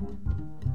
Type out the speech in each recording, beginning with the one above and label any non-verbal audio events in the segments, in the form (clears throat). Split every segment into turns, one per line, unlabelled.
to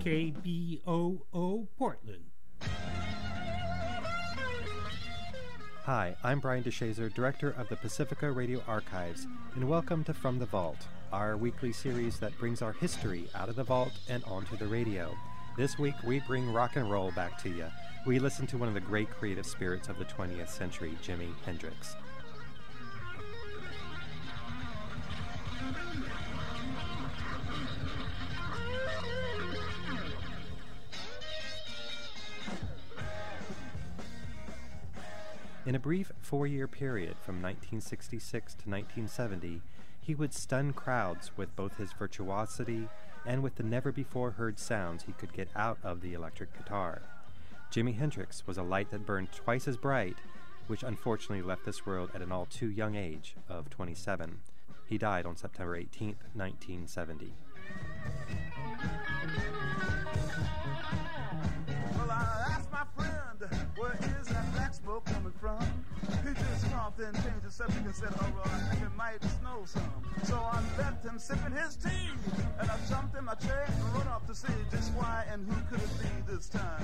KBOO Portland.
Hi, I'm Brian DeShazer, Director of the Pacifica Radio Archives, and welcome to From the Vault, our weekly series that brings our history out of the vault and onto the radio. This week, we bring rock and roll back to you. We listen to one of the great creative spirits of the 20th century, Jimi Hendrix. In a brief four year period from 1966 to 1970, he would stun crowds with both his virtuosity and with the never before heard sounds he could get out of the electric guitar. Jimi Hendrix was a light that burned twice as bright, which unfortunately left this world at an all too young age of 27. He died on September 18, 1970.
From? He coughed and changed the subject and said, think it might snow some. So I left him sipping his tea, and I jumped in my chair and run off to see just why and who could it be this time.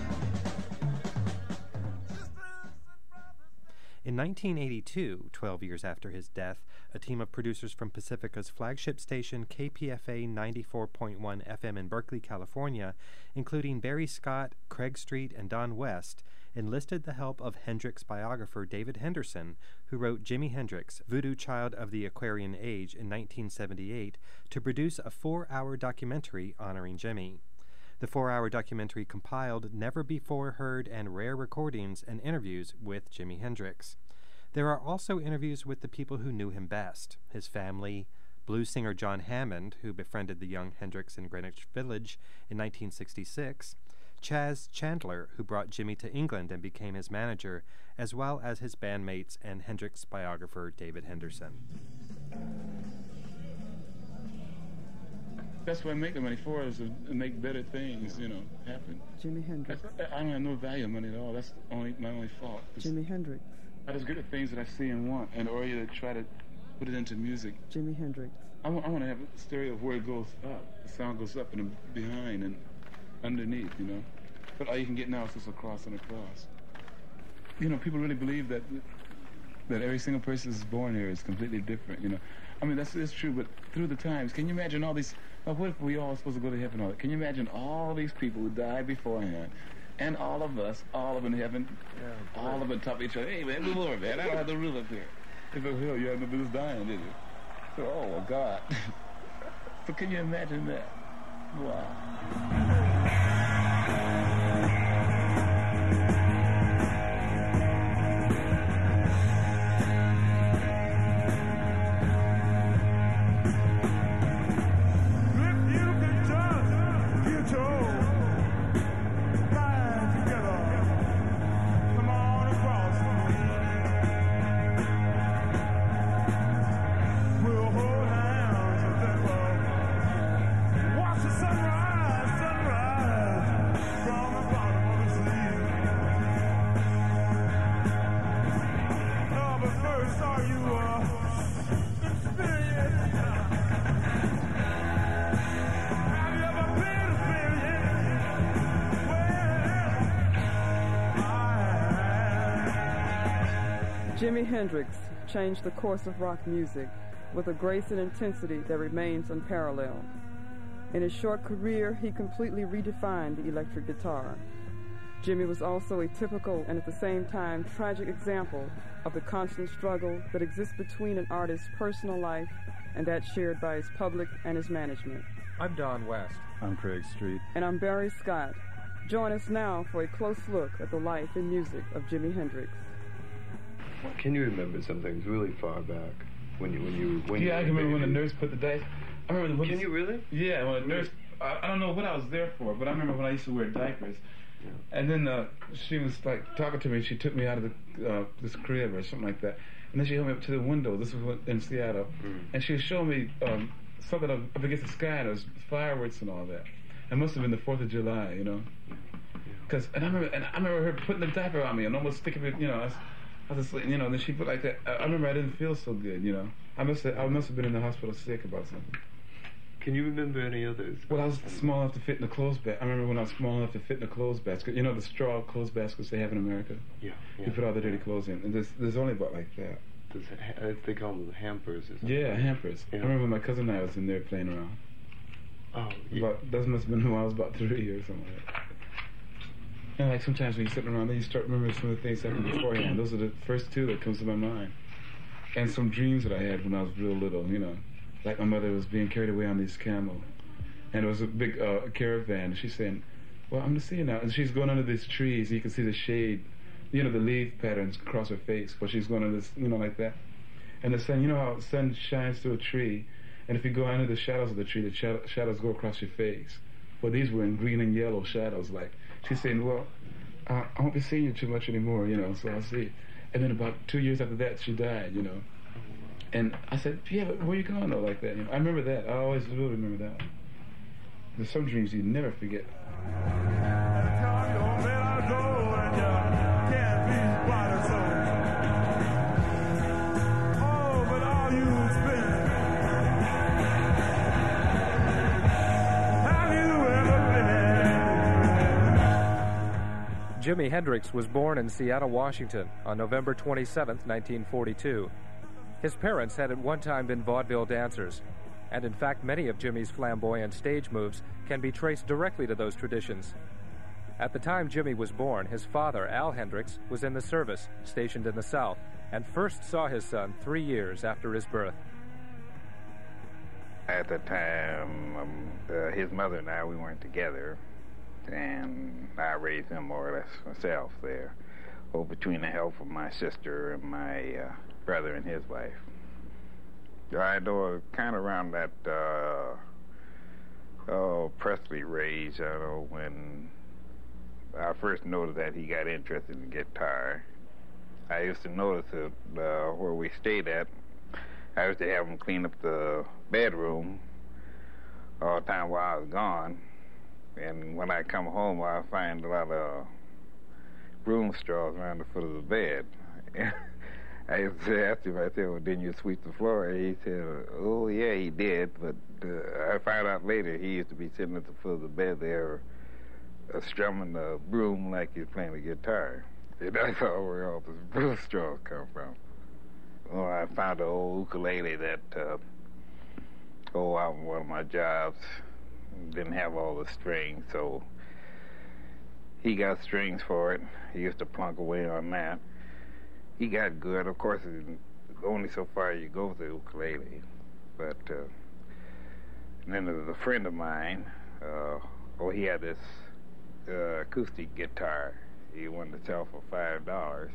In 1982, 12 years after his death, a team of producers from Pacifica's flagship station KPFA 94.1 FM in Berkeley, California, including Barry Scott, Craig Street, and Don West, enlisted the help of Hendrix biographer David Henderson, who wrote Jimi Hendrix, Voodoo Child of the Aquarian Age in 1978, to produce a four hour documentary honoring Jimi. The four hour documentary compiled never before heard and rare recordings and interviews with Jimi Hendrix. There are also interviews with the people who knew him best his family, blues singer John Hammond, who befriended the young Hendrix in Greenwich Village in 1966, Chas Chandler, who brought Jimmy to England and became his manager, as well as his bandmates and Hendrix biographer David Henderson.
That's what I make the money for, is to make better things, you know, happen.
Jimi Hendrix.
That's, I don't have no value of money at all. That's only my only fault.
Jimi Hendrix.
I just good at things that I see and want, and or either try to put it into music.
Jimi Hendrix.
I want, I want to have a stereo where it goes up. The sound goes up and behind and underneath, you know. But all you can get now is just across and across. You know, people really believe that that every single person that's born here is completely different, you know. I mean, that's, that's true, but through the times, can you imagine all these, well, what if we all supposed to go to heaven all that? Can you imagine all these people who died beforehand, and all of us, all of them in heaven, yeah, all of them top of each other, hey, man, move over, man, I don't have the roof up here. If it hell, you had no business dying, did you? So, oh, God. (laughs) so can you imagine that? Wow.
Changed the course of rock music with a grace and intensity that remains unparalleled. In his short career, he completely redefined the electric guitar. Jimi was also a typical and at the same time tragic example of the constant struggle that exists between an artist's personal life and that shared by his public and his management.
I'm Don West.
I'm Craig Street.
And I'm Barry Scott. Join us now for a close look at the life and music of Jimi Hendrix.
Can you remember some things really far back when you when you when
yeah,
you
I can remember when the nurse put the dice. I remember when
Can you really?
Yeah, when the nurse. I, I don't know what I was there for, but I remember when I used to wear diapers. And then uh, she was like talking to me. She took me out of the, uh, this crib or something like that. And then she held me up to the window. This was in Seattle.
Mm.
And she was showing me um, something up, up against the sky. And it was fireworks and all that. It must have been the Fourth of July, you know. Cause and I remember and I remember her putting the diaper on me and almost sticking it, you know. I was, I was asleep, you know. And then she put like that. I, I remember I didn't feel so good, you know. I must have, I must have been in the hospital sick about something.
Can you remember any others?
Well, I was small enough to fit in the clothes basket. I remember when I was small enough to fit in the clothes basket. You know the straw clothes baskets they have in America.
Yeah, yeah.
You put all the dirty clothes in, and there's there's only about like that.
Does, they call them hampers or something.
Yeah, hampers.
Yeah.
I remember my cousin and I was in there playing around.
Oh, yeah.
About that must have been when I was about three or something like that. And like sometimes when you're sitting around, then you start remembering some of the things that happened beforehand. Those are the first two that comes to my mind. And some dreams that I had when I was real little, you know. Like my mother was being carried away on this camel. And it was a big uh, caravan. And she's saying, well, I'm to see you now. And she's going under these trees. You can see the shade, you know, the leaf patterns across her face. But she's going under this, you know, like that. And the sun, you know how the sun shines through a tree. And if you go under the shadows of the tree, the shadows go across your face. Well, these were in green and yellow shadows. Like, she's saying, well, uh, I won't be seeing you too much anymore, you know, so I'll see. And then about two years after that, she died, you know. And I said, yeah, but where you going though, like that? You know, I remember that. I always will remember that. There's some dreams you never forget.
Jimi Hendrix was born in Seattle, Washington on November 27, 1942. His parents had at one time been vaudeville dancers, and in fact, many of Jimmy's flamboyant stage moves can be traced directly to those traditions. At the time Jimmy was born, his father, Al Hendrix, was in the service, stationed in the South, and first saw his son three years after his birth.
At the time, um, uh, his mother and I, we weren't together, and I raised him more or less myself there, oh, between the help of my sister and my uh, brother and his wife. I know kind of around that uh, oh Presley range. I know when I first noticed that he got interested in guitar. I used to notice it uh, where we stayed at. I used to have him clean up the bedroom all the time while I was gone. And when I come home, I find a lot of broom straws around the foot of the bed. (laughs) I asked him, I said, well, didn't you sweep the floor? He said, oh, yeah, he did. But uh, I found out later he used to be sitting at the foot of the bed there uh, strumming the broom like he's playing the guitar. And that's (laughs) where all the broom straws come from. Well, I found an old ukulele that, uh, oh, out on one of my jobs, didn't have all the strings, so he got strings for it. He used to plunk away on that. He got good. Of course, only so far you go with the ukulele. But uh, then there was a friend of mine. Uh, oh, he had this uh, acoustic guitar. He wanted to sell for five dollars.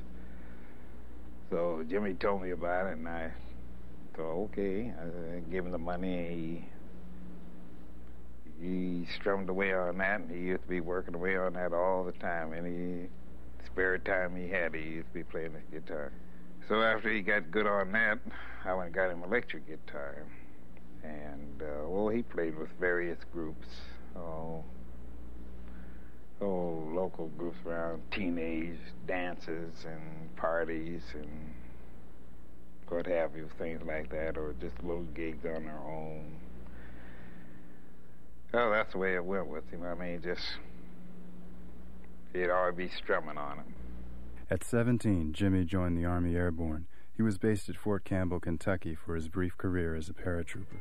So Jimmy told me about it, and I thought, okay, I gave him the money. He strummed away on that. And he used to be working away on that all the time. Any spare time he had, he used to be playing the guitar. So after he got good on that, I went and got him electric guitar. And, uh, well, he played with various groups. Oh, oh, local groups around teenage dances and parties and what have you, things like that, or just little gigs on their own. Oh, that's the way it went with him. I mean, just he'd always be strumming on him.
At 17, Jimmy joined the Army Airborne. He was based at Fort Campbell, Kentucky for his brief career as a paratrooper.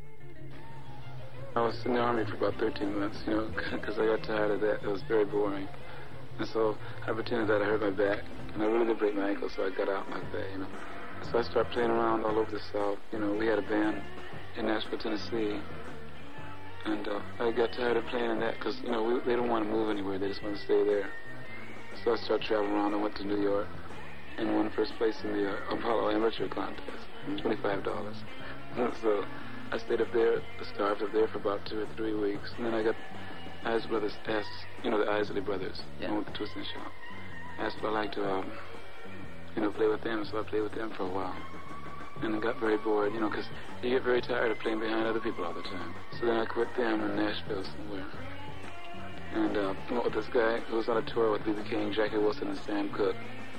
I was in the Army for about 13 months, you know, (laughs) because I got tired of that. It was very boring. And so I pretended that I hurt my back, and I really did break my ankle, so I got out like that, you know. So I started playing around all over the South. You know, we had a band in Nashville, Tennessee, and uh, I got tired of playing in that because, you know, we, they don't want to move anywhere. They just want to stay there. So I started traveling around. I went to New York and won first place in the uh, Apollo Amateur Contest, $25. (laughs) so I stayed up there, starved up there for about two or three weeks, and then I got Isley Brothers asked, you know, the Isley Brothers, yeah. with the Twist and Shout, asked if I like to, um, you know, play with them, so I played with them for a while. And I got very bored, you know, because you get very tired of playing behind other people all the time. So then I quit them in Nashville somewhere. And uh, went with this guy who was on a tour with B.B. King, Jackie Wilson, and Sam Cooke,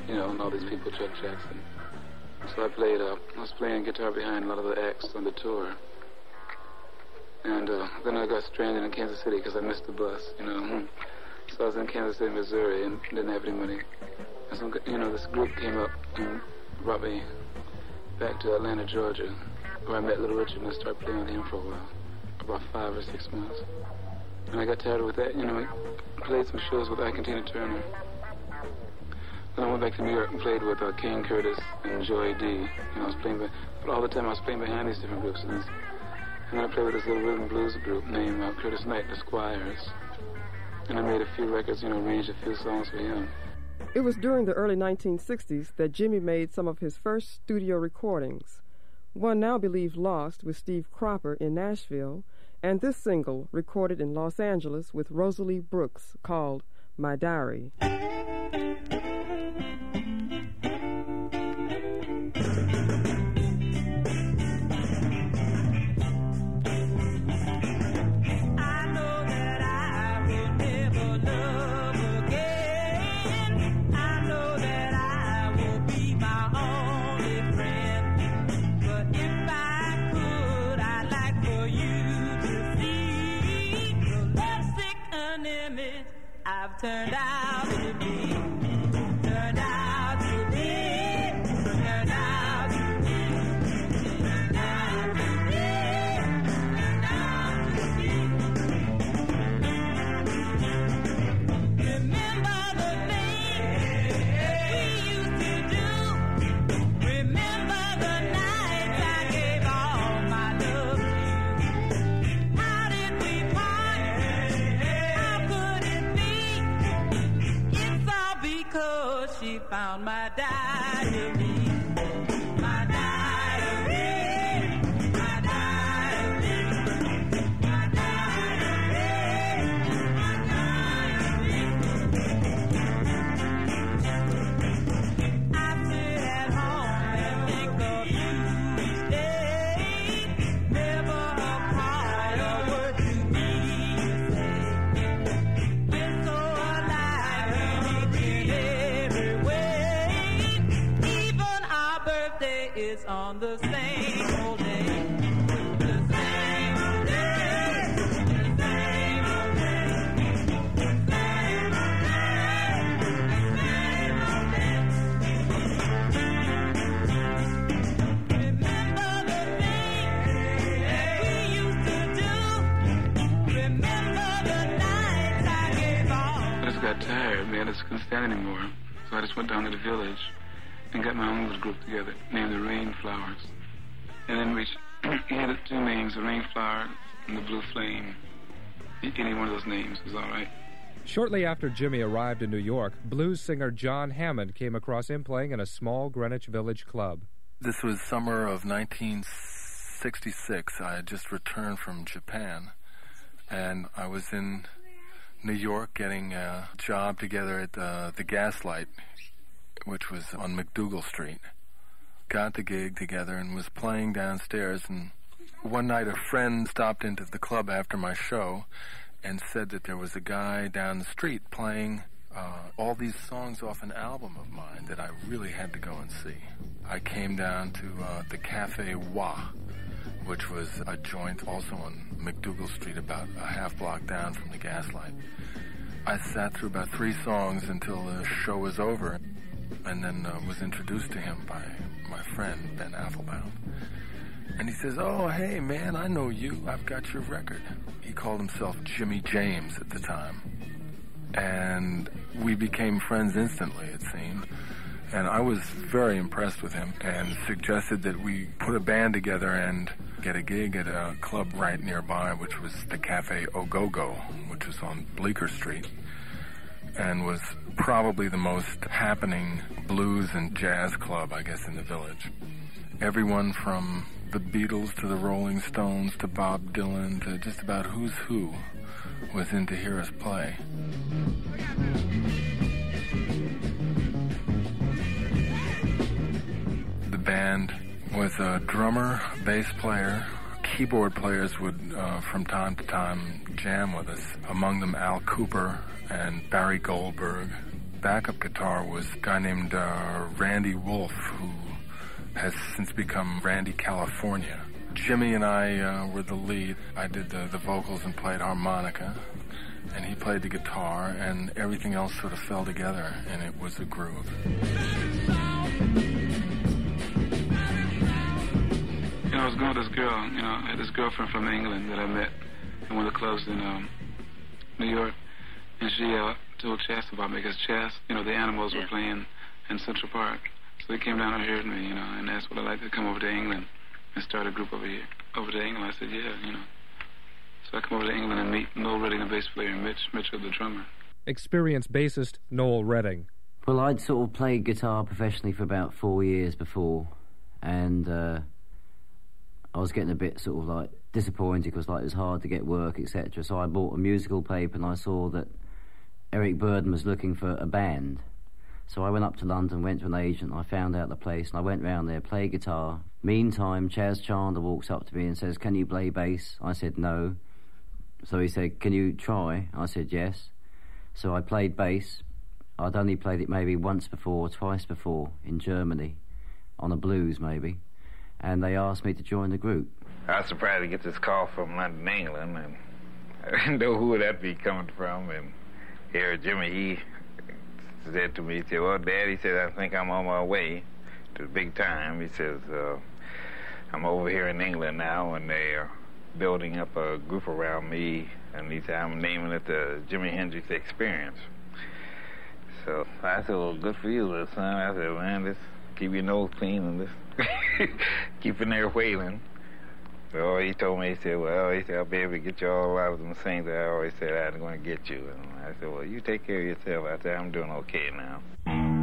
you know, and all these people, Chuck Jackson. So I played, uh, I was playing guitar behind a lot of the acts on the tour. And uh, then I got stranded in Kansas City because I missed the bus, you know. (laughs) So I was in Kansas City, Missouri, and didn't have any money. And so, you know, this group came up and brought me back to Atlanta, Georgia, where I met Little Richard and I started playing with him for a while, about five or six months. And I got tired with that, you know, I played some shows with Ike and Tina Turner. Then I went back to New York and played with uh, King Curtis and Joey Dee You know, I was playing, but all the time I was playing behind these different groups. And and I played with this little rhythm blues group named uh, Curtis Knight the Squires. And I made a few records, you know, arranged a few songs for him.
It was during the early 1960s that Jimmy made some of his first studio recordings. One now believed lost with Steve Cropper in Nashville, and this single recorded in Los Angeles with Rosalie Brooks called My Diary.
Turned out to be. Found my diary.
Group together named the Rainflowers. And then we (clears throat) he had two names, the Rainflower and the Blue Flame. Any one of those names was all right.
Shortly after Jimmy arrived in New York, blues singer John Hammond came across him playing in a small Greenwich Village club.
This was summer of 1966. I had just returned from Japan, and I was in New York getting a job together at uh, the Gaslight, which was on MacDougal Street. Got the gig together and was playing downstairs. And one night, a friend stopped into the club after my show and said that there was a guy down the street playing uh, all these songs off an album of mine that I really had to go and see. I came down to uh, the Cafe Wha, which was a joint also on MacDougal Street, about a half block down from the Gaslight. I sat through about three songs until the show was over. And then uh, was introduced to him by my friend Ben Affelbaum. And he says, "Oh, hey man, I know you. I've got your record." He called himself Jimmy James at the time, and we became friends instantly. It seemed. And I was very impressed with him and suggested that we put a band together and get a gig at a club right nearby, which was the Cafe Au Go Go, which was on Bleecker Street and was probably the most happening blues and jazz club, I guess, in the village. Everyone from the Beatles to the Rolling Stones to Bob Dylan to just about who's who was in to hear us play. The band was a drummer, bass player, keyboard players would, uh, from time to time, jam with us. Among them, Al Kooper and Barry Goldberg. Backup guitar was a guy named uh, Randy Wolfe, who has since become Randy California. Jimmy and I uh, were the lead. I did the, the vocals and played harmonica, and he played the guitar, and everything else sort of fell together, and it was a groove.
You know, I was going with this girl. You know, I had this girlfriend from England that I met in one of the clubs in um, New York, and she uh, told Chas about me because Chas, you know, the animals were playing in Central Park, so they came down and heard me, you know, and asked would I like to come over to England and start a group over here. Over to England, I said, yeah, you know. So I come over to England and meet Noel Redding, the bass player, and Mitch Mitchell, the drummer.
Experienced bassist Noel Redding.
Well, I'd sort of played guitar professionally for about four years before, and uh, I was getting a bit sort of like disappointed because like it was hard to get work, etc. So I bought a musical paper and I saw that Eric Burdon was looking for a band. So I went up to London, went to an agent, I found out the place, and I went round there, played guitar. Meantime, Chas Chandler walks up to me and says, "Can you play bass?" I said no. So he said, "Can you try?" I said yes. So I played bass. I'd only played it maybe once before, twice before in Germany, on a blues maybe, and they asked me to join the group.
I was surprised to get this call from London, England, and (laughs) I didn't know who that'd be coming from. And here, Jimmy, he said to me, he said, "Well, Dad," he said, "I think I'm on my way to big time." He says, uh, "I'm over here in England now, and they're building up a group around me, and he said I'm naming it the Jimi Hendrix Experience." So I said, "Well, good for you, little son." I said, "Man, just keep your nose clean and just (laughs) keep in there wailing." Well, he told me, he said, well, he said, I'll be able to get you all lot of them things that I always said I was going to get you. And I said, well, you take care of yourself. I said, I'm doing okay now.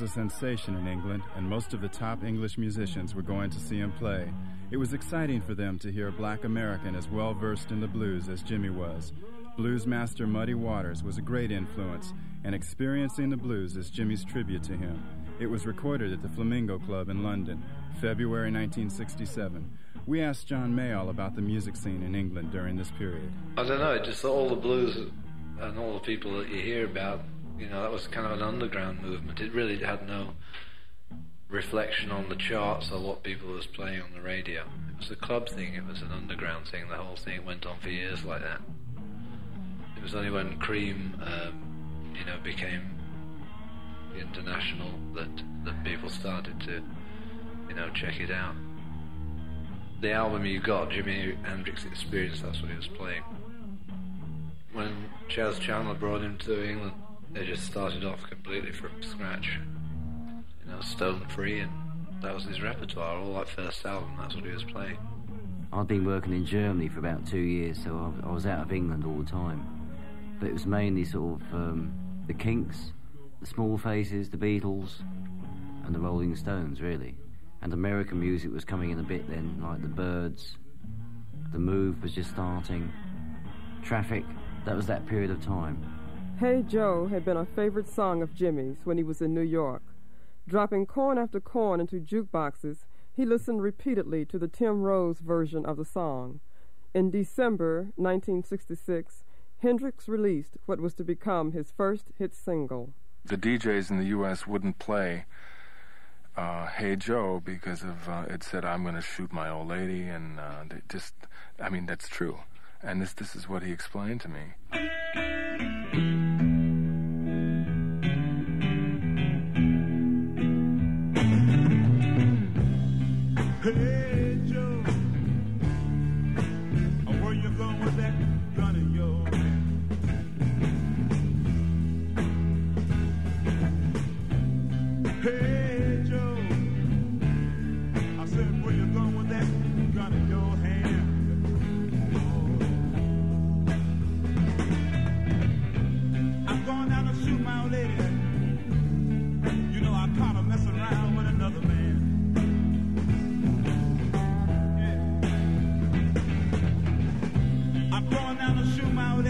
Was a sensation in England, and most of the top English musicians were going to see him play. It was exciting for them to hear a black American as well versed in the blues as Jimmy was. Blues master Muddy Waters was a great influence, and experiencing the blues is Jimmy's tribute to him. It was recorded at the Flamingo Club in London, February 1967. We asked John Mayall about the music scene in England during this period.
I don't know, just all the blues and all the people that you hear about, you know, that was kind of an underground movement. It really had no reflection on the charts or what people was playing on the radio. It was a club thing, it was an underground thing, the whole thing went on for years like that. It was only when Cream, um, you know, became international that, that people started to, you know, check it out. The album you got, Jimi Hendrix Experience, that's what he was playing. When Chas Chandler brought him to England, they just started off completely from scratch, you know, stone free, and that was his repertoire. All that first album, that's what he was playing.
I'd been working in Germany for about two years, so I, was out of England all the time. But it was mainly sort of um, the Kinks, the Small Faces, the Beatles, and the Rolling Stones, really. And American music was coming in a bit then, like the Byrds. The Move was just starting. Traffic, that was that period of time.
Hey Joe had been a favorite song of Jimmy's when he was in New York. Dropping corn after corn into jukeboxes, he listened repeatedly to the Tim Rose version of the song. In December 1966, Hendrix released what was to become his first hit single.
The DJs in the U.S. wouldn't play uh, "Hey Joe" because of uh, it said I'm going to shoot my old lady, and uh, just, I mean, that's true. And this this is what he explained to me.
Hey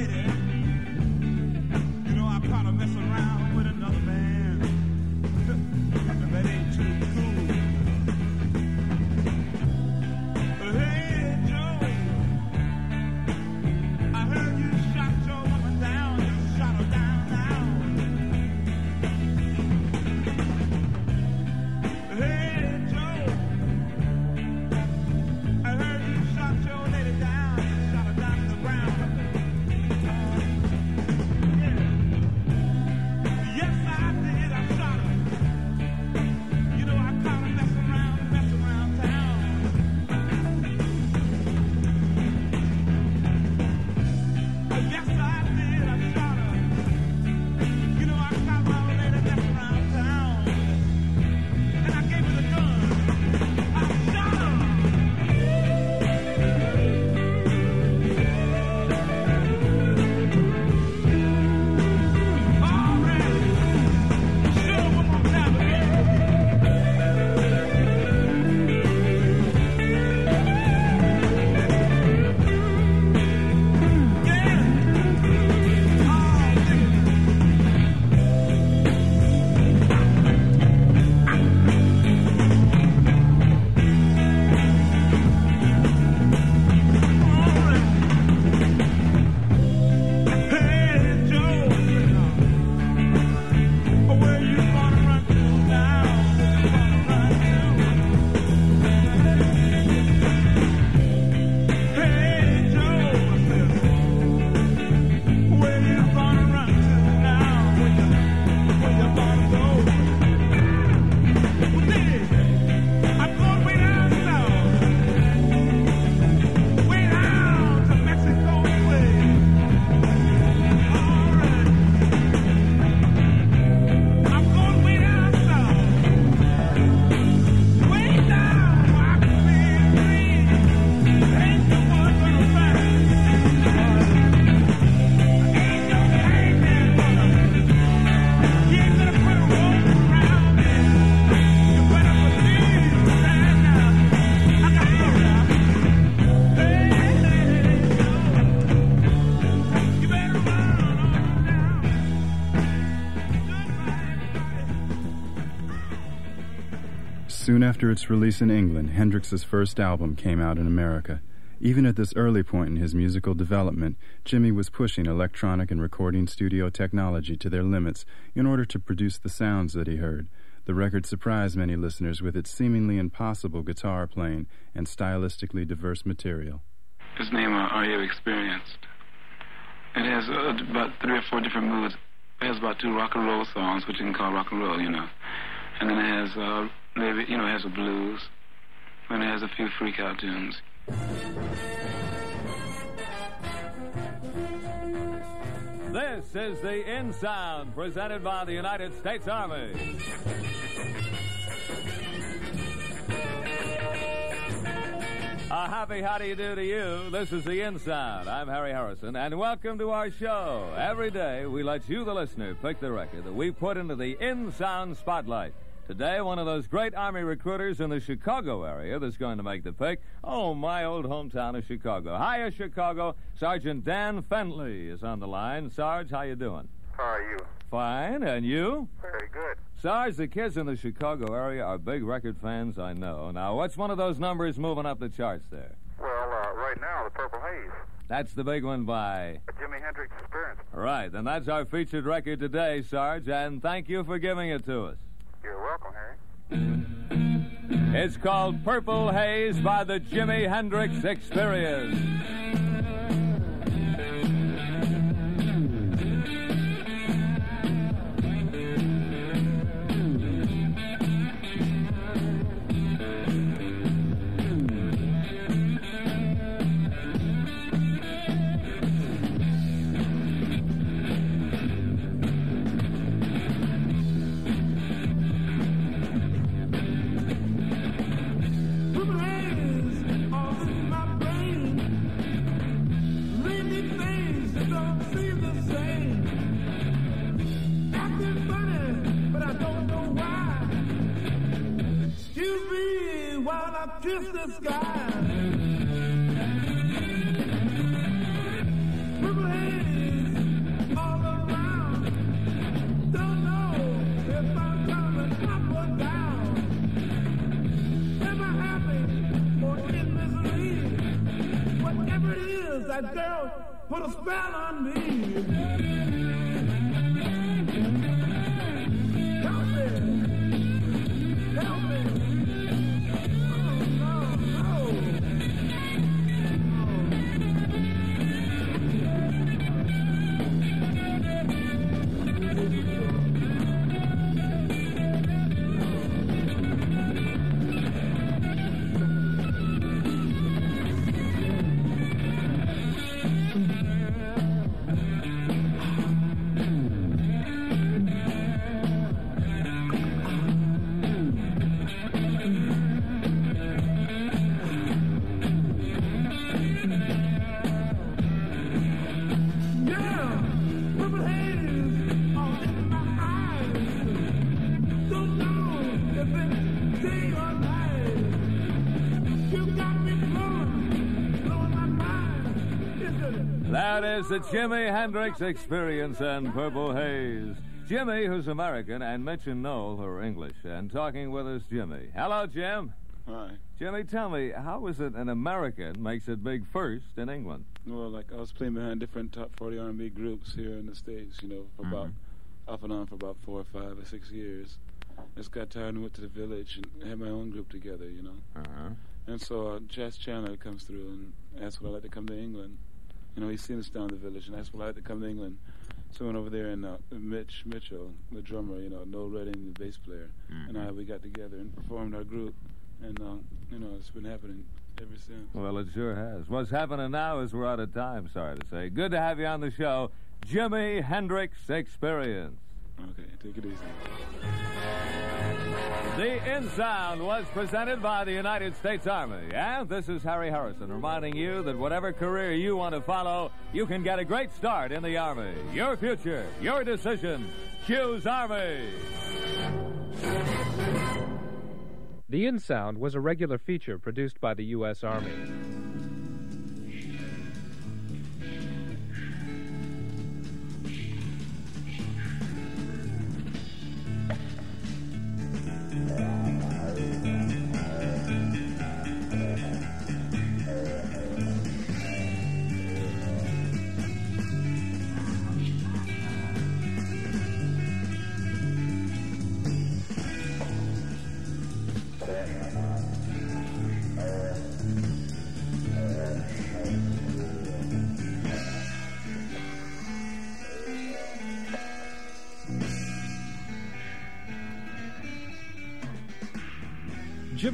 shoot
after its release in England, Hendrix's first album came out in America. Even at this early point in his musical development, Jimmy was pushing electronic and recording studio technology to their limits in order to produce the sounds that he heard. The record surprised many listeners with its seemingly impossible guitar playing and stylistically diverse material.
His name Are You Experienced? It has uh, about three or four different moods. It has about two rock and roll songs, which you can call rock and roll, you know. And then it has, uh, maybe, you know, has a blues. And it has a few freak out tunes.
This is the In Sound, presented by the United States Army. A happy how do you do to you. This is the In Sound. I'm Harry Harrison, and welcome to our show. Every day, we let you, the listener, pick the record that we put into the In Sound spotlight. Today, one of those great Army recruiters in the Chicago area that's going to make the pick. Oh, my old hometown of Chicago. Hiya, Chicago. Sergeant Dan Fentley is on the line. Sarge, how you doing?
How are you?
Fine, and you?
Very good.
Sarge, the kids in the Chicago area are big record fans, I know. Now, what's one of those numbers moving up the charts there?
Well, uh, right now, the Purple Haze,
That's the big one by.
Jimi Hendrix experience.
Right, and that's our featured record today, Sarge, and thank you for giving it to us.
You're welcome, Harry.
It's called Purple Haze by the Jimi Hendrix Experience.
While I kiss the sky. Purple haze all around. Don't know if I'm coming up or down. Am I happy or in misery? Whatever it is, that girl put a spell on me.
Is the Jimi Hendrix Experience and Purple Haze. Jimmy, who's American, and Mitch and Noel, who are English. And talking with us, Jimmy. Hello, Jim.
Hi.
Jimmy, tell me, how is it an American makes it big first in England?
Well, like I was playing behind different top 40 R&B groups here in the States, you know, for about, off and on for about four or five or six years. Just got tired and went to the village and had my own group together, you know.
Uh-huh.
And so uh, Chas Chandler comes through and asks would I like to come to England. You know, he's seen us down the village and asked would I like to come to England. So I went over there and uh, Mitch Mitchell, the drummer, you know, Noel Redding, the bass player, and I, we got together and performed our group. And, uh, you know, it's been happening ever since.
Well, it sure has. What's happening now is we're out of time, sorry to say. Good to have you on the show, Jimi Hendrix Experience.
Okay, take it easy.
The In Sound was presented by the United States Army. And this is Harry Harrison reminding you that whatever career you want to follow, you can get a great start in the Army. Your future, your decision. Choose Army.
The In Sound was a regular feature produced by the U.S. Army.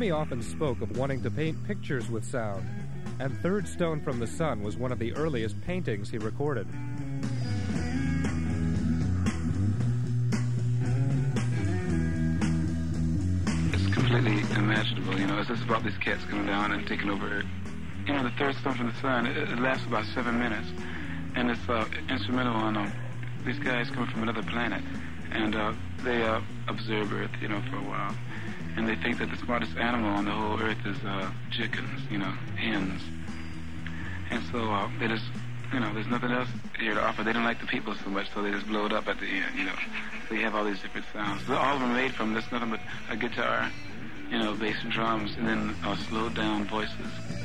Jimi often spoke of wanting to paint pictures with sound, and Third Stone from the Sun was one of the earliest paintings he recorded.
It's completely imaginable, you know. It's just about these cats coming down and taking over You know, the Third Stone from the Sun, it, it lasts about seven minutes, and it's uh, instrumental on um, these guys coming from another planet, and uh, they uh, observe Earth, you know, for a while and they think that the smartest animal on the whole Earth is uh, chickens, you know, hens, and so uh, they just, you know, there's nothing else here to offer. They don't like the people so much, so they just blow it up at the end, you know. So you have all these different sounds. So all of them made from this nothing but a guitar, you know, bass and drums, and then uh, slowed down voices.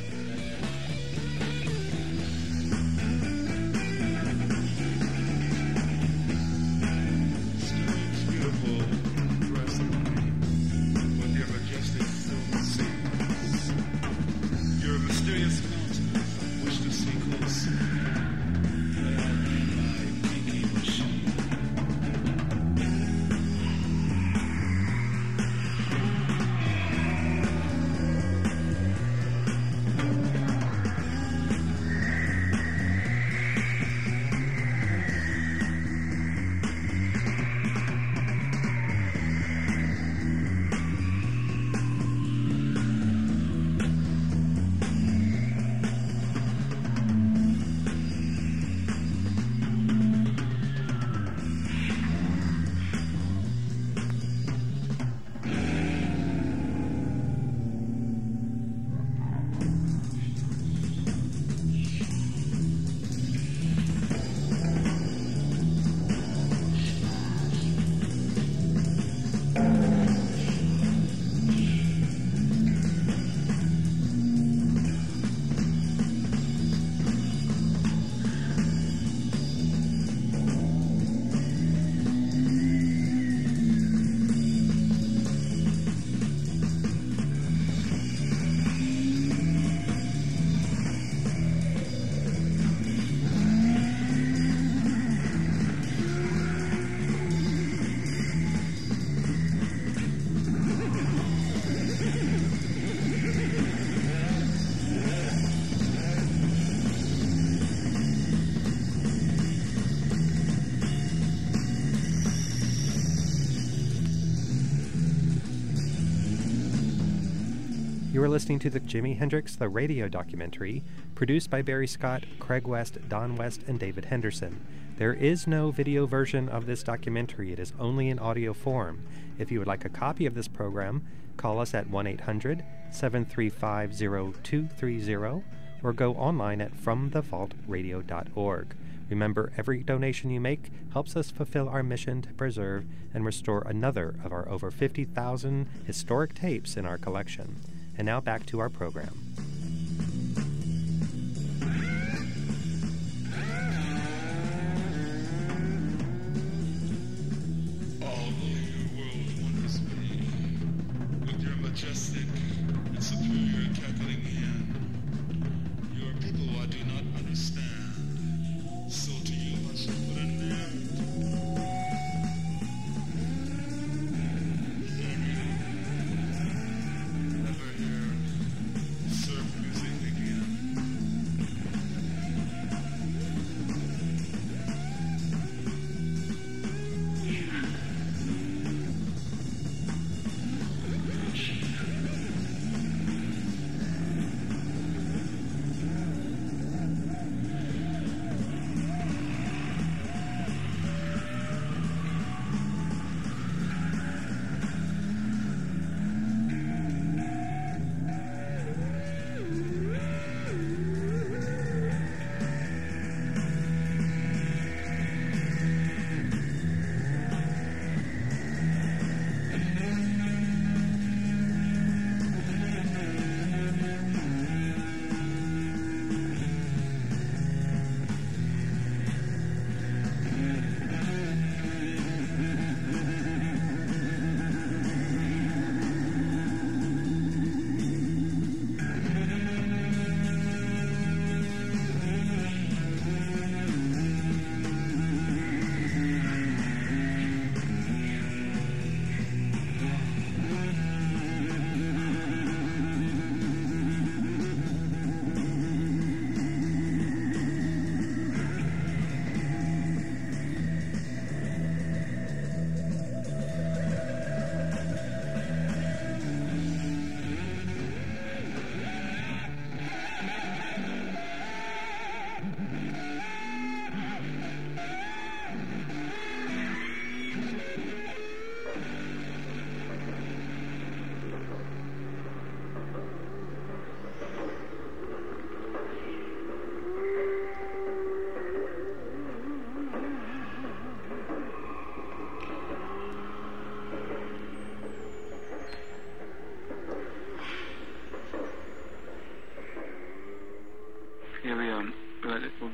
You are listening to the Jimi Hendrix The Radio documentary, produced by Barry Scott, Craig West, Don West, and David Henderson. There is no video version of this documentary, it is only in audio form. If you would like a copy of this program, call us at 1 800 735 0230 or go online at fromthevaultradio.org. Remember, every donation you make helps us fulfill our mission to preserve and restore another of our over 50,000 historic tapes in our collection. And now back to our program.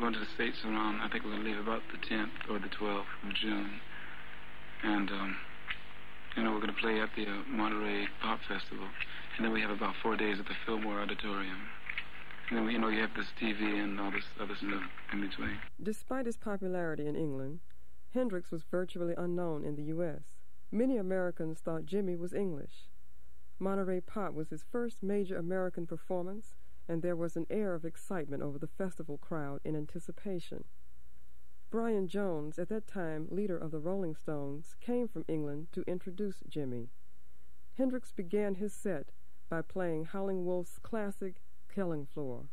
Going to the States around, I think we're going to leave about the 10th or the 12th of June. And, um, you know, we're going to play at the uh, Monterey Pop Festival. And then we have about four days at the Fillmore Auditorium. And then, you know, you have this TV and all this other stuff in between.
Despite his popularity in England, Hendrix was virtually unknown in the U.S. Many Americans thought Jimi was English. Monterey Pop was his first major American performance, and there was an air of excitement over the festival crowd in anticipation. Brian Jones, at that time leader of the Rolling Stones, came from England to introduce Jimi. Hendrix began his set by playing Howling Wolf's classic Killing Floor.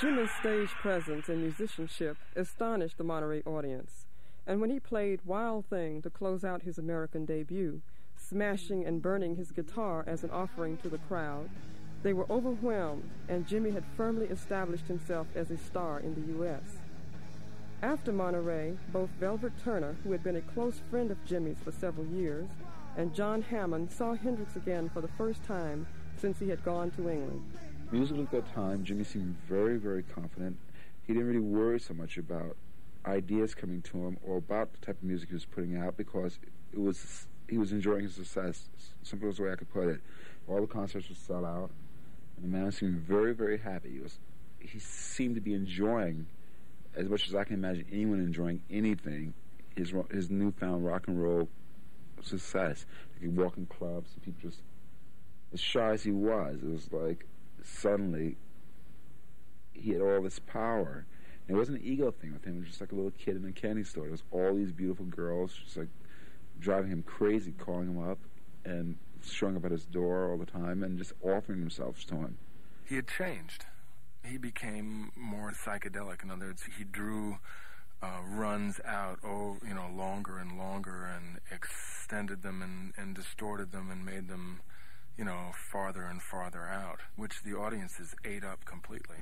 Jimi's stage presence and musicianship astonished the Monterey audience, and when he played Wild Thing to close out his American debut, smashing and burning his guitar as an offering to the crowd, they were overwhelmed, and Jimi had firmly established himself as a star in the U.S. After Monterey, both Velvet Turner, who had been a close friend of Jimi's for several years, and John Hammond saw Hendrix again for the first time since he had gone to England.
Musically at that time, Jimi seemed very, very confident. He didn't really worry so much about ideas coming to him or about the type of music he was putting out because it was he was enjoying his success. Simple as the way I could put it. All the concerts would sell out, and the man seemed very, very happy. He was he seemed to be enjoying as much as I can imagine anyone enjoying anything. His his newfound rock and roll success. He could walk in clubs, and people just as shy as he was. It was like suddenly he had all this power. And it wasn't an ego thing with him. It was just like a little kid in a candy store. There was all these beautiful girls just like driving him crazy, calling him up and showing up at his door all the time and just offering themselves to him.
He had changed. He became more psychedelic. In other words, he drew uh, runs out, oh, you know, longer and longer and extended them and, and distorted them and made them you know, farther and farther out, which the audiences ate up completely.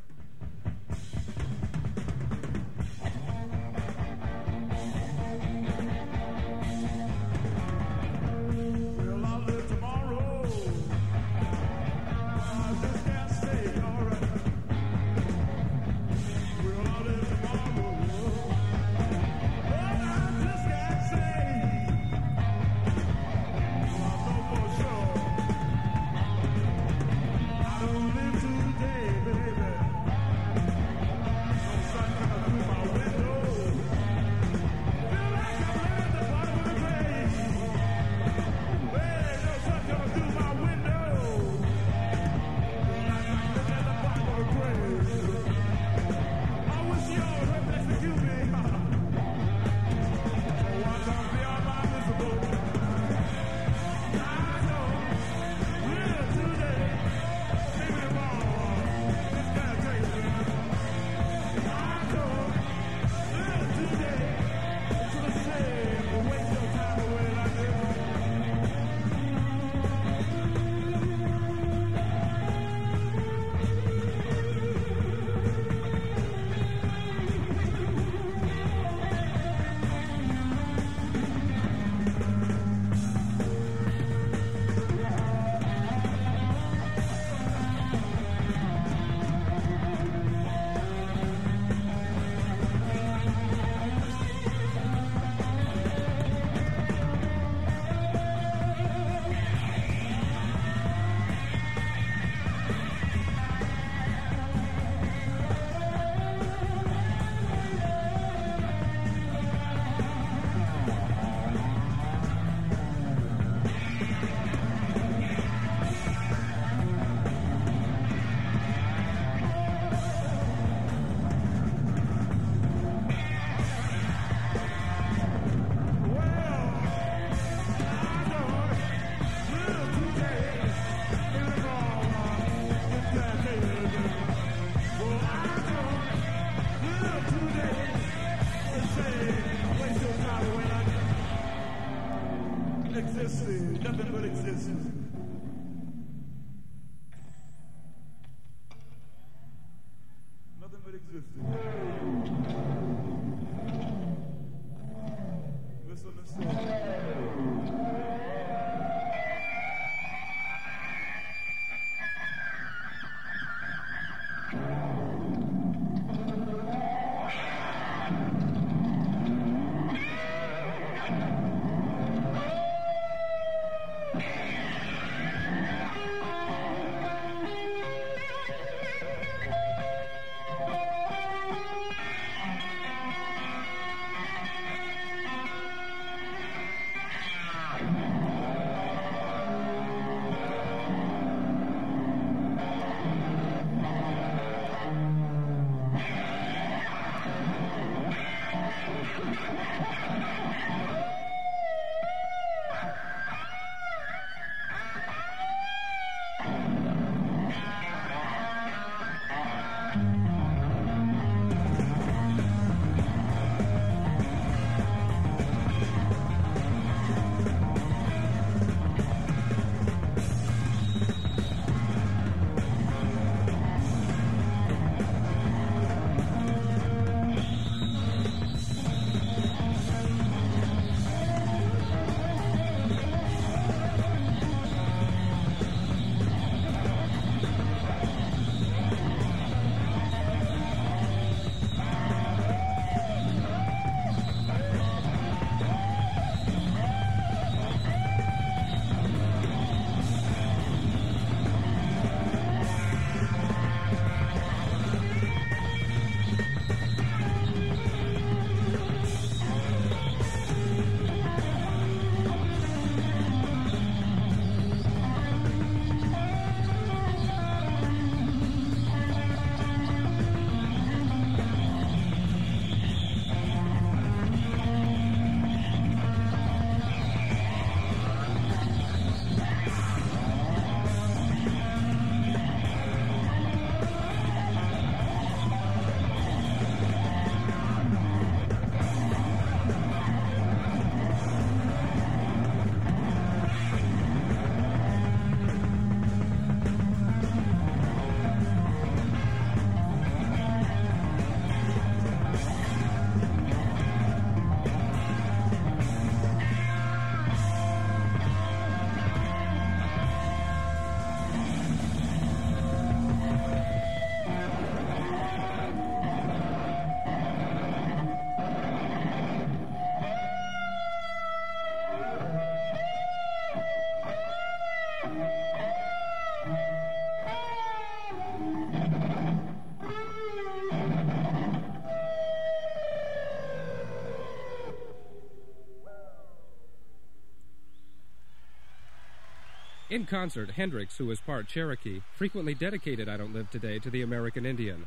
Concert, Hendrix, who was part Cherokee, frequently dedicated I Don't Live Today to the American Indian.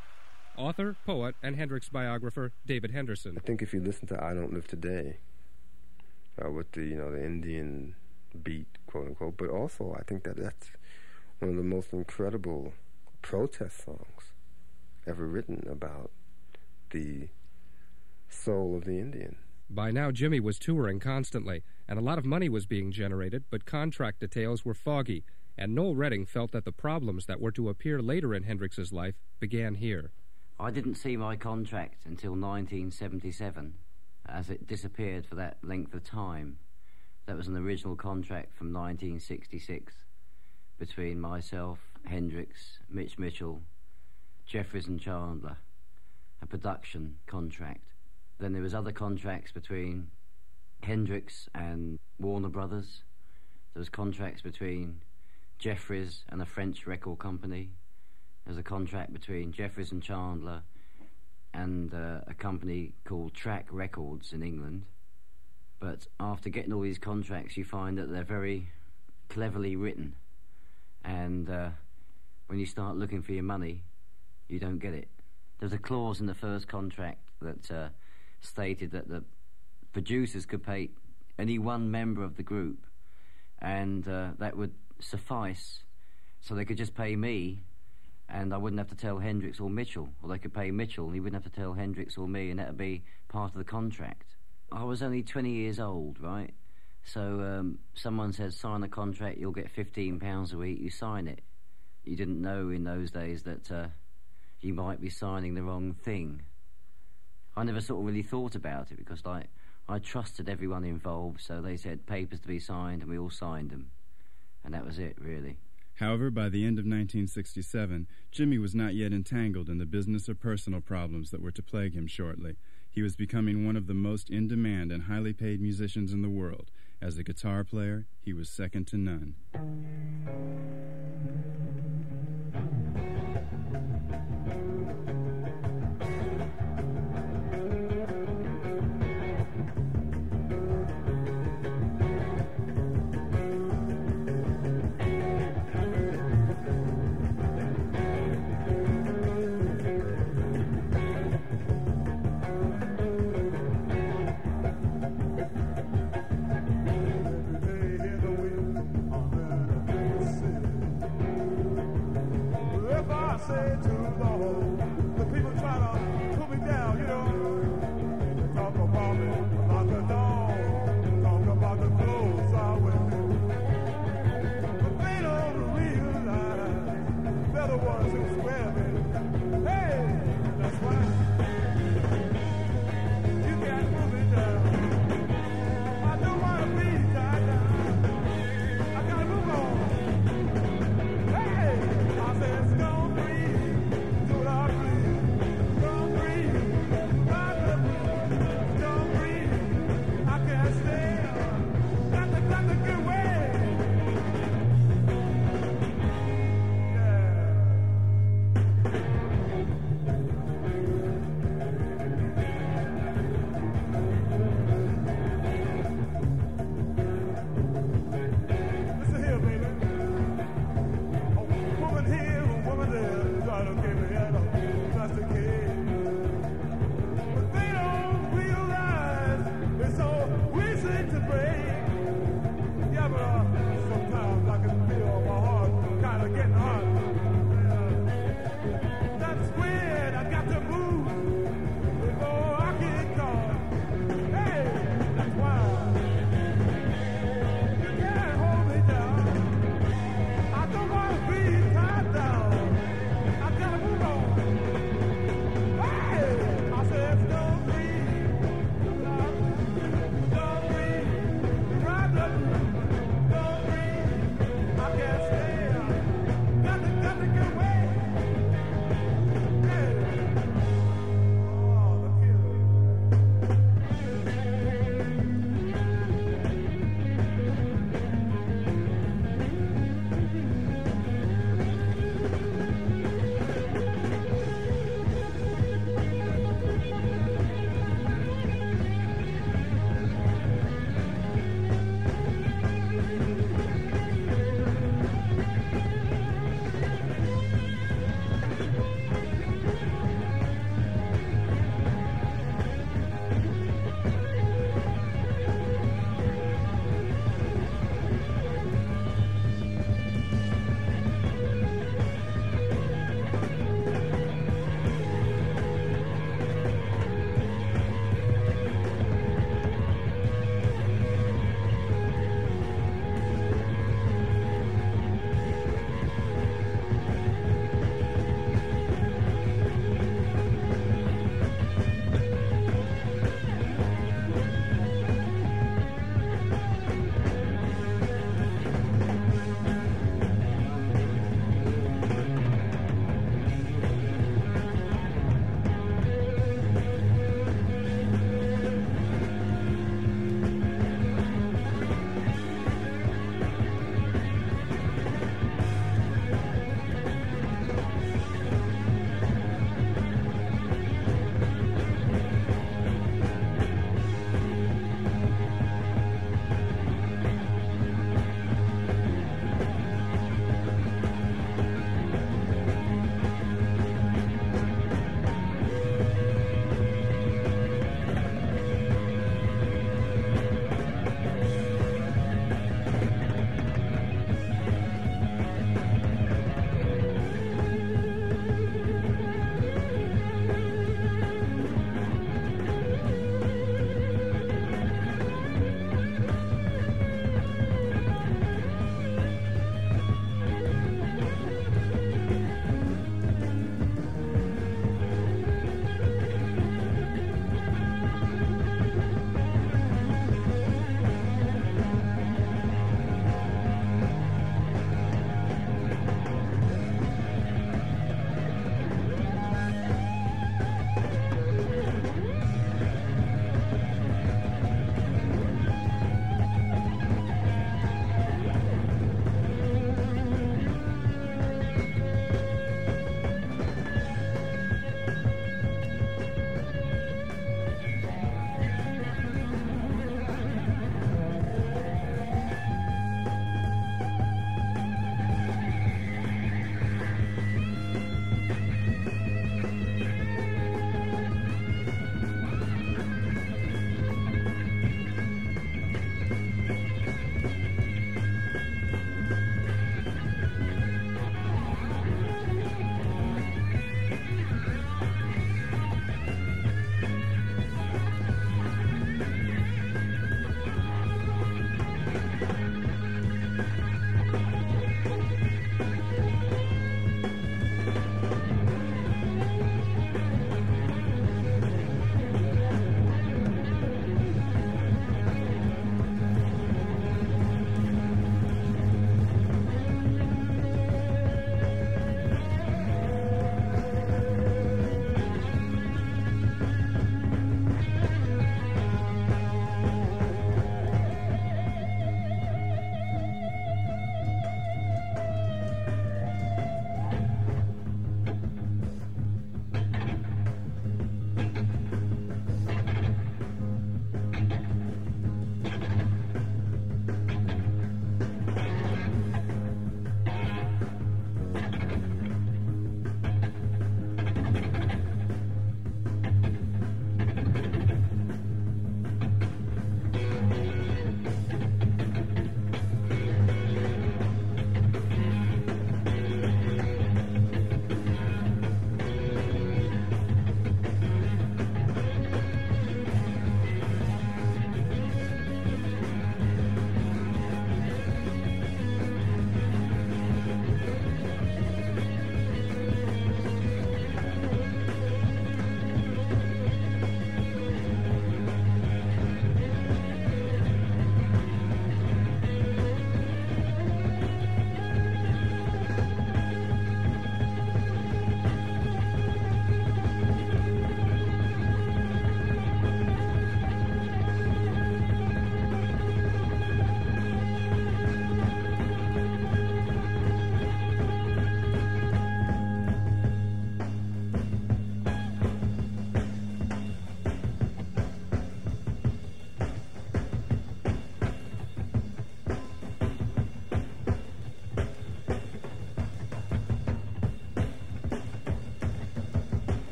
Author, poet, and Hendrix biographer David Henderson.
I think if you listen to I Don't Live Today, uh, with the, you know, the Indian beat, quote unquote, but also I think that that's one of the most incredible protest songs ever written about the soul of the Indian.
By now, Jimi was touring constantly, and a lot of money was being generated, but contract details were foggy, and Noel Redding felt that the problems that were to appear later in Hendrix's life began here.
I didn't see my contract until 1977, as it disappeared for that length of time. That was an original contract from 1966 between myself, Hendrix, Mitch Mitchell, Jeffries and Chandler, a production contract. Then there was other contracts between Hendrix and Warner Brothers. There was contracts between Jeffries and a French record company. There was a contract between Jeffries and Chandler and uh, a company called Track Records in England. But after getting all these contracts, you find that they're very cleverly written. And uh, when you start looking for your money, you don't get it. There's a clause in the first contract that uh, stated that the producers could pay any one member of the group, and uh, that would suffice. So they could just pay me, and I wouldn't have to tell Hendrix or Mitchell, or they could pay Mitchell, and he wouldn't have to tell Hendrix or me, and that would be part of the contract. I was only 20 years old, right? So um, someone said, sign a contract, you'll get £15 a week, you sign it. You didn't know in those days that uh, you might be signing the wrong thing. I never sort of really thought about it because, like, I trusted everyone involved, so they said papers to be signed, and we all signed them. And that was it, really.
However, by the end of 1967, Jimi was not yet entangled in the business or personal problems that were to plague him shortly. He was becoming one of the most in demand and highly paid musicians in the world. As a guitar player, he was second to none.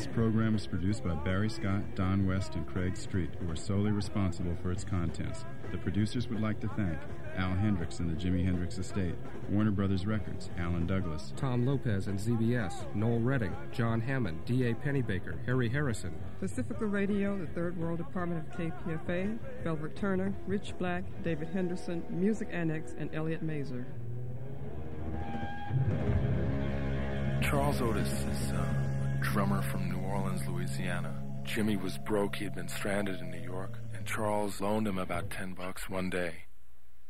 This program was produced by Barry Scott, Don West, and Craig Street, who are solely responsible for its contents. The producers would like to thank Al Hendrix and the Jimi Hendrix Estate, Warner Brothers Records, Alan Douglas,
Tom Lopez and ZBS, Noel Redding, John Hammond, D.A. Pennebaker, Harry Harrison,
Pacifica Radio, the Third World Department of KPFA, Velvet Turner, Rich Black, David Henderson, Music Annex, and Elliot Mazer.
Charles Otis is uh, a drummer from New Orleans, Louisiana. Jimi was broke. He had been stranded in New York, and Charles loaned him about 10 bucks one day.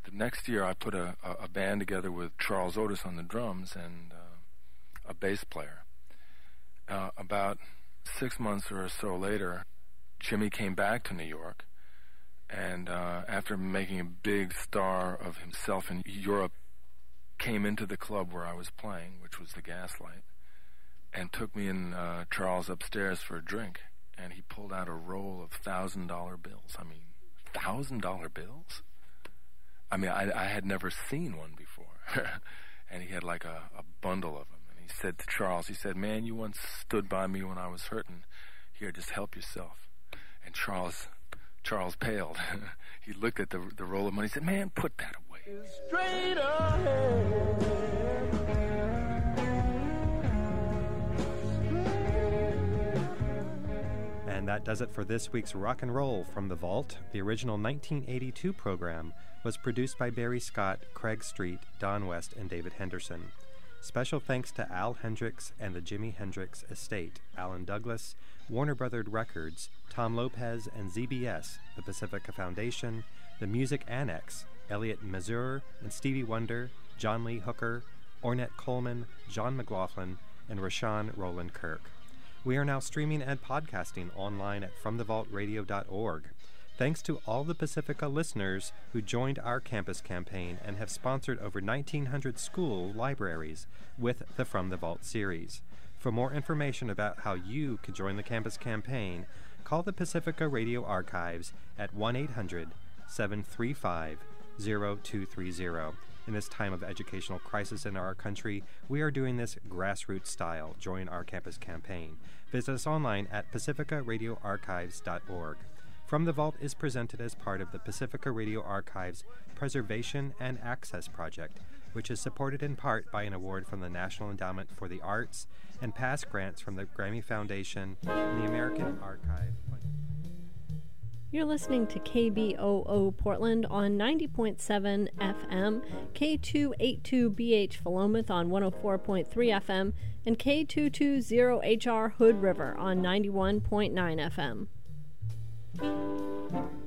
The next year, I put a, a, a band together with Charles Otis on the drums and uh, a bass player. Uh, about six months or so later, Jimi came back to New York, and uh, after making a big star of himself in Europe, came into the club where I was playing, which was the Gaslight, and took me and uh, Charles upstairs for a drink. And he pulled out a roll of thousand dollar bills. I mean, thousand dollar bills. I mean, I, I had never seen one before. (laughs) and he had like a, a bundle of them. And he said to Charles, he said, "Man, you once stood by me when I was hurting. Here, just help yourself." And Charles, Charles paled. (laughs) he looked at the the roll of money. He said, "Man, put that away."
Straight ahead.
That does it for this week's Rock and Roll from the Vault. The original 1982 program was produced by Barry Scott, Craig Street, Don West, and David Henderson. Special thanks to Al Hendrix and the Jimi Hendrix Estate, Alan Douglas, Warner Brothers Records, Tom Lopez and ZBS, the Pacifica Foundation, the Music Annex, Elliot Mazer and Stevie Wonder, John Lee Hooker, Ornette Coleman, John McLaughlin, and Rahsaan Roland Kirk. We are now streaming and podcasting online at FromTheVaultRadio.org. Thanks to all the Pacifica listeners who joined our campus campaign and have sponsored over 1,900 school libraries with the From the Vault series. For more information about how you can join the campus campaign, call the Pacifica Radio Archives at 1 800 735 0230. In this time of educational crisis in our country, we are doing this grassroots style. Join our campus campaign. Visit us online at pacificaradioarchives.org. From the Vault is presented as part of the Pacifica Radio Archives Preservation and Access Project, which is supported in part by an award from the National Endowment for the Arts and past grants from the Grammy Foundation and the American Archive.
You're listening to KBOO Portland on 90.7 FM, K282BH Philomath on 104.3 FM, and K220HR Hood River on 91.9 FM.